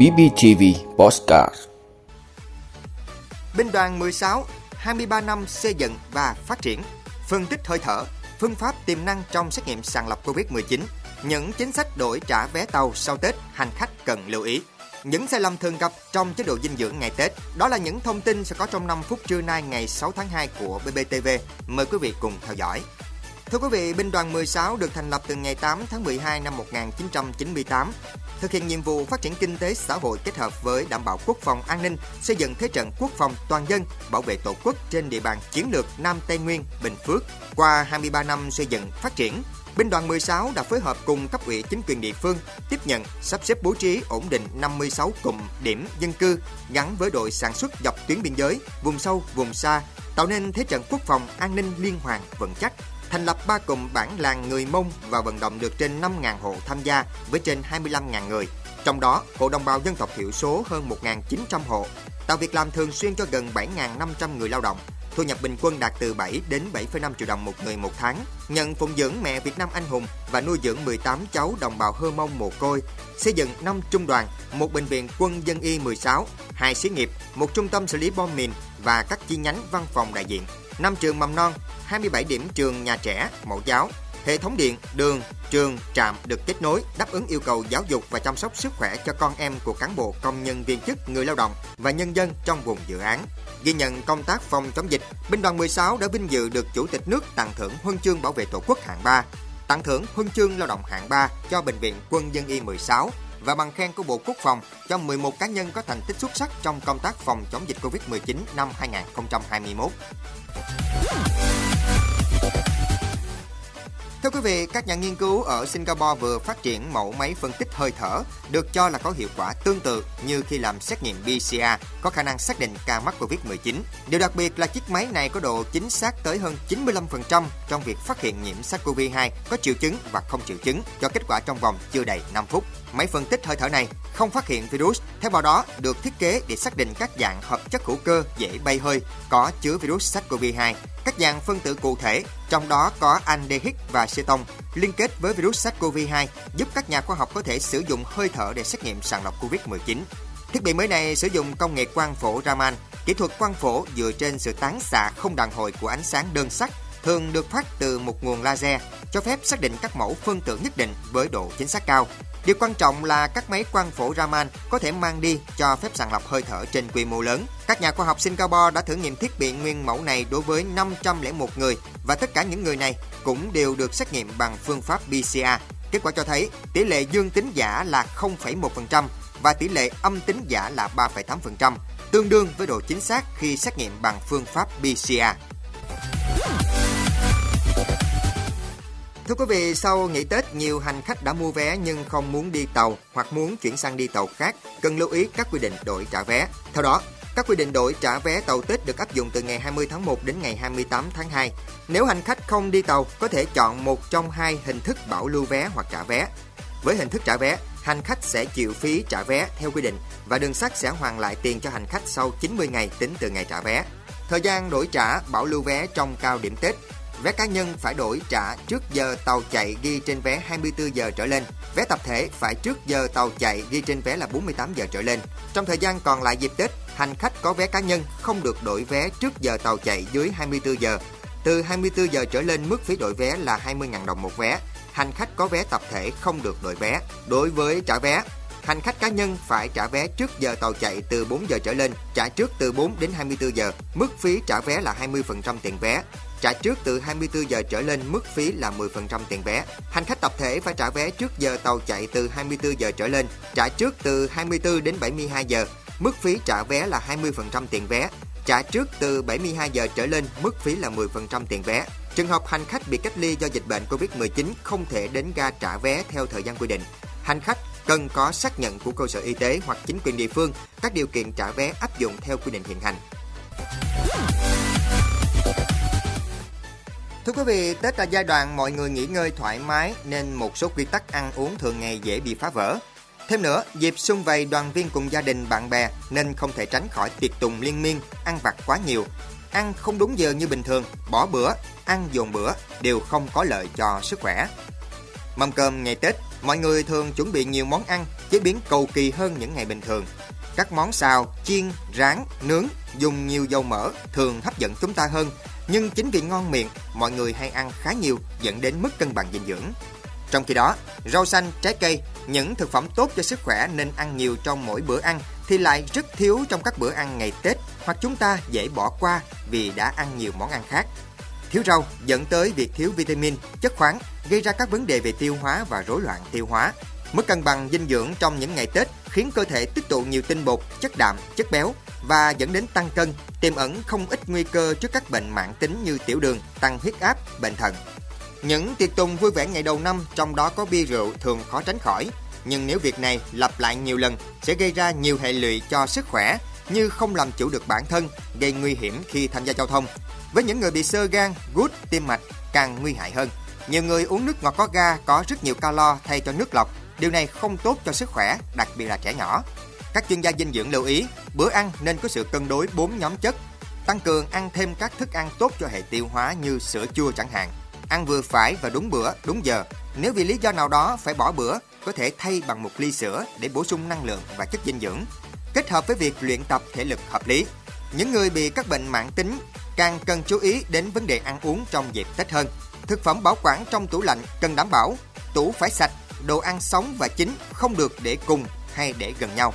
BBTV Postcard Binh đoàn 16, 23 năm xây dựng và phát triển, phân tích hơi thở, phương pháp tiềm năng trong xét nghiệm sàng lọc Covid-19, những chính sách đổi trả vé tàu sau Tết hành khách cần lưu ý. Những sai lầm thường gặp trong chế độ dinh dưỡng ngày Tết, đó là những thông tin sẽ có trong 5 phút trưa nay ngày 6 tháng 2 của BBTV. Mời quý vị cùng theo dõi. Thưa quý vị, binh đoàn 16 được thành lập từ ngày 8 tháng 12 năm 1998, thực hiện nhiệm vụ phát triển kinh tế xã hội kết hợp với đảm bảo quốc phòng an ninh, xây dựng thế trận quốc phòng toàn dân, bảo vệ tổ quốc trên địa bàn chiến lược Nam Tây Nguyên, Bình Phước. Qua 23 năm xây dựng, phát triển, Binh đoàn 16 đã phối hợp cùng cấp ủy chính quyền địa phương tiếp nhận, sắp xếp bố trí ổn định 56 cụm điểm dân cư gắn với đội sản xuất dọc tuyến biên giới, vùng sâu, vùng xa, tạo nên thế trận quốc phòng an ninh liên hoàn vững chắc thành lập 3 cụm bản làng người Mông và vận động được trên 5.000 hộ tham gia với trên 25.000 người. Trong đó, hộ đồng bào dân tộc thiểu số hơn 1.900 hộ, tạo việc làm thường xuyên cho gần 7.500 người lao động, thu nhập bình quân đạt từ 7 đến 7,5 triệu đồng một người một tháng, nhận phụng dưỡng mẹ Việt Nam anh hùng và nuôi dưỡng 18 cháu đồng bào Hơ Mông mồ côi, xây dựng 5 trung đoàn, một bệnh viện quân dân y 16, hai xí nghiệp, một trung tâm xử lý bom mìn và các chi nhánh văn phòng đại diện, 5 trường mầm non, 27 điểm trường nhà trẻ, mẫu giáo, hệ thống điện, đường, trường, trạm được kết nối đáp ứng yêu cầu giáo dục và chăm sóc sức khỏe cho con em của cán bộ, công nhân viên chức, người lao động và nhân dân trong vùng dự án. Ghi nhận công tác phòng chống dịch, binh đoàn 16 đã vinh dự được Chủ tịch nước tặng thưởng huân chương bảo vệ Tổ quốc hạng 3, tặng thưởng huân chương lao động hạng 3 cho bệnh viện Quân dân y 16 và bằng khen của Bộ Quốc phòng cho 11 cá nhân có thành tích xuất sắc trong công tác phòng chống dịch Covid-19 năm 2021. Thưa quý vị, các nhà nghiên cứu ở Singapore vừa phát triển mẫu máy phân tích hơi thở được cho là có hiệu quả tương tự như khi làm xét nghiệm PCR có khả năng xác định ca mắc Covid-19. Điều đặc biệt là chiếc máy này có độ chính xác tới hơn 95% trong việc phát hiện nhiễm SARS-CoV-2 có triệu chứng và không triệu chứng cho kết quả trong vòng chưa đầy 5 phút. Máy phân tích hơi thở này không phát hiện virus, Theo vào đó được thiết kế để xác định các dạng hợp chất hữu cơ dễ bay hơi có chứa virus SARS-CoV-2 các dạng phân tử cụ thể, trong đó có aldehyde và acetone liên kết với virus SARS-CoV-2 giúp các nhà khoa học có thể sử dụng hơi thở để xét nghiệm sàng lọc COVID-19. Thiết bị mới này sử dụng công nghệ quang phổ Raman, kỹ thuật quang phổ dựa trên sự tán xạ không đàn hồi của ánh sáng đơn sắc thường được phát từ một nguồn laser, cho phép xác định các mẫu phân tử nhất định với độ chính xác cao. Điều quan trọng là các máy quang phổ Raman có thể mang đi cho phép sàng lọc hơi thở trên quy mô lớn. Các nhà khoa học Singapore đã thử nghiệm thiết bị nguyên mẫu này đối với 501 người và tất cả những người này cũng đều được xét nghiệm bằng phương pháp PCR. Kết quả cho thấy tỷ lệ dương tính giả là 0,1% và tỷ lệ âm tính giả là 3,8%, tương đương với độ chính xác khi xét nghiệm bằng phương pháp PCR. Thưa quý vị, sau nghỉ Tết, nhiều hành khách đã mua vé nhưng không muốn đi tàu hoặc muốn chuyển sang đi tàu khác, cần lưu ý các quy định đổi trả vé. Theo đó, các quy định đổi trả vé tàu Tết được áp dụng từ ngày 20 tháng 1 đến ngày 28 tháng 2. Nếu hành khách không đi tàu, có thể chọn một trong hai hình thức bảo lưu vé hoặc trả vé. Với hình thức trả vé, hành khách sẽ chịu phí trả vé theo quy định và đường sắt sẽ hoàn lại tiền cho hành khách sau 90 ngày tính từ ngày trả vé. Thời gian đổi trả bảo lưu vé trong cao điểm Tết Vé cá nhân phải đổi trả trước giờ tàu chạy ghi trên vé 24 giờ trở lên. Vé tập thể phải trước giờ tàu chạy ghi trên vé là 48 giờ trở lên. Trong thời gian còn lại dịp Tết, hành khách có vé cá nhân không được đổi vé trước giờ tàu chạy dưới 24 giờ. Từ 24 giờ trở lên mức phí đổi vé là 20.000 đồng một vé. Hành khách có vé tập thể không được đổi vé. Đối với trả vé, hành khách cá nhân phải trả vé trước giờ tàu chạy từ 4 giờ trở lên, trả trước từ 4 đến 24 giờ. Mức phí trả vé là 20% tiền vé. Trả trước từ 24 giờ trở lên mức phí là 10% tiền vé. Hành khách tập thể phải trả vé trước giờ tàu chạy từ 24 giờ trở lên, trả trước từ 24 đến 72 giờ. Mức phí trả vé là 20% tiền vé. Trả trước từ 72 giờ trở lên, mức phí là 10% tiền vé. Trường hợp hành khách bị cách ly do dịch bệnh COVID-19 không thể đến ga trả vé theo thời gian quy định. Hành khách cần có xác nhận của cơ sở y tế hoặc chính quyền địa phương các điều kiện trả vé áp dụng theo quy định hiện hành. Thưa quý vị, Tết là giai đoạn mọi người nghỉ ngơi thoải mái nên một số quy tắc ăn uống thường ngày dễ bị phá vỡ. Thêm nữa, dịp xuân vầy đoàn viên cùng gia đình bạn bè nên không thể tránh khỏi tiệc tùng liên miên, ăn vặt quá nhiều. Ăn không đúng giờ như bình thường, bỏ bữa, ăn dồn bữa đều không có lợi cho sức khỏe. Mâm cơm ngày Tết mọi người thường chuẩn bị nhiều món ăn, chế biến cầu kỳ hơn những ngày bình thường. Các món xào, chiên, rán, nướng dùng nhiều dầu mỡ thường hấp dẫn chúng ta hơn, nhưng chính vì ngon miệng, mọi người hay ăn khá nhiều dẫn đến mất cân bằng dinh dưỡng. Trong khi đó, rau xanh, trái cây, những thực phẩm tốt cho sức khỏe nên ăn nhiều trong mỗi bữa ăn thì lại rất thiếu trong các bữa ăn ngày Tết hoặc chúng ta dễ bỏ qua vì đã ăn nhiều món ăn khác. Thiếu rau dẫn tới việc thiếu vitamin, chất khoáng, gây ra các vấn đề về tiêu hóa và rối loạn tiêu hóa. Mất cân bằng dinh dưỡng trong những ngày Tết khiến cơ thể tích tụ nhiều tinh bột, chất đạm, chất béo và dẫn đến tăng cân, tiềm ẩn không ít nguy cơ trước các bệnh mãn tính như tiểu đường, tăng huyết áp, bệnh thận. Những tiệc tùng vui vẻ ngày đầu năm trong đó có bia rượu thường khó tránh khỏi, nhưng nếu việc này lặp lại nhiều lần sẽ gây ra nhiều hệ lụy cho sức khỏe như không làm chủ được bản thân, gây nguy hiểm khi tham gia giao thông. Với những người bị sơ gan, gút, tim mạch càng nguy hại hơn. Nhiều người uống nước ngọt có ga có rất nhiều calo thay cho nước lọc. Điều này không tốt cho sức khỏe, đặc biệt là trẻ nhỏ. Các chuyên gia dinh dưỡng lưu ý, bữa ăn nên có sự cân đối 4 nhóm chất. Tăng cường ăn thêm các thức ăn tốt cho hệ tiêu hóa như sữa chua chẳng hạn. Ăn vừa phải và đúng bữa, đúng giờ. Nếu vì lý do nào đó phải bỏ bữa, có thể thay bằng một ly sữa để bổ sung năng lượng và chất dinh dưỡng. Kết hợp với việc luyện tập thể lực hợp lý. Những người bị các bệnh mãn tính càng cần chú ý đến vấn đề ăn uống trong dịp Tết hơn. Thực phẩm bảo quản trong tủ lạnh cần đảm bảo tủ phải sạch, đồ ăn sống và chín không được để cùng hay để gần nhau.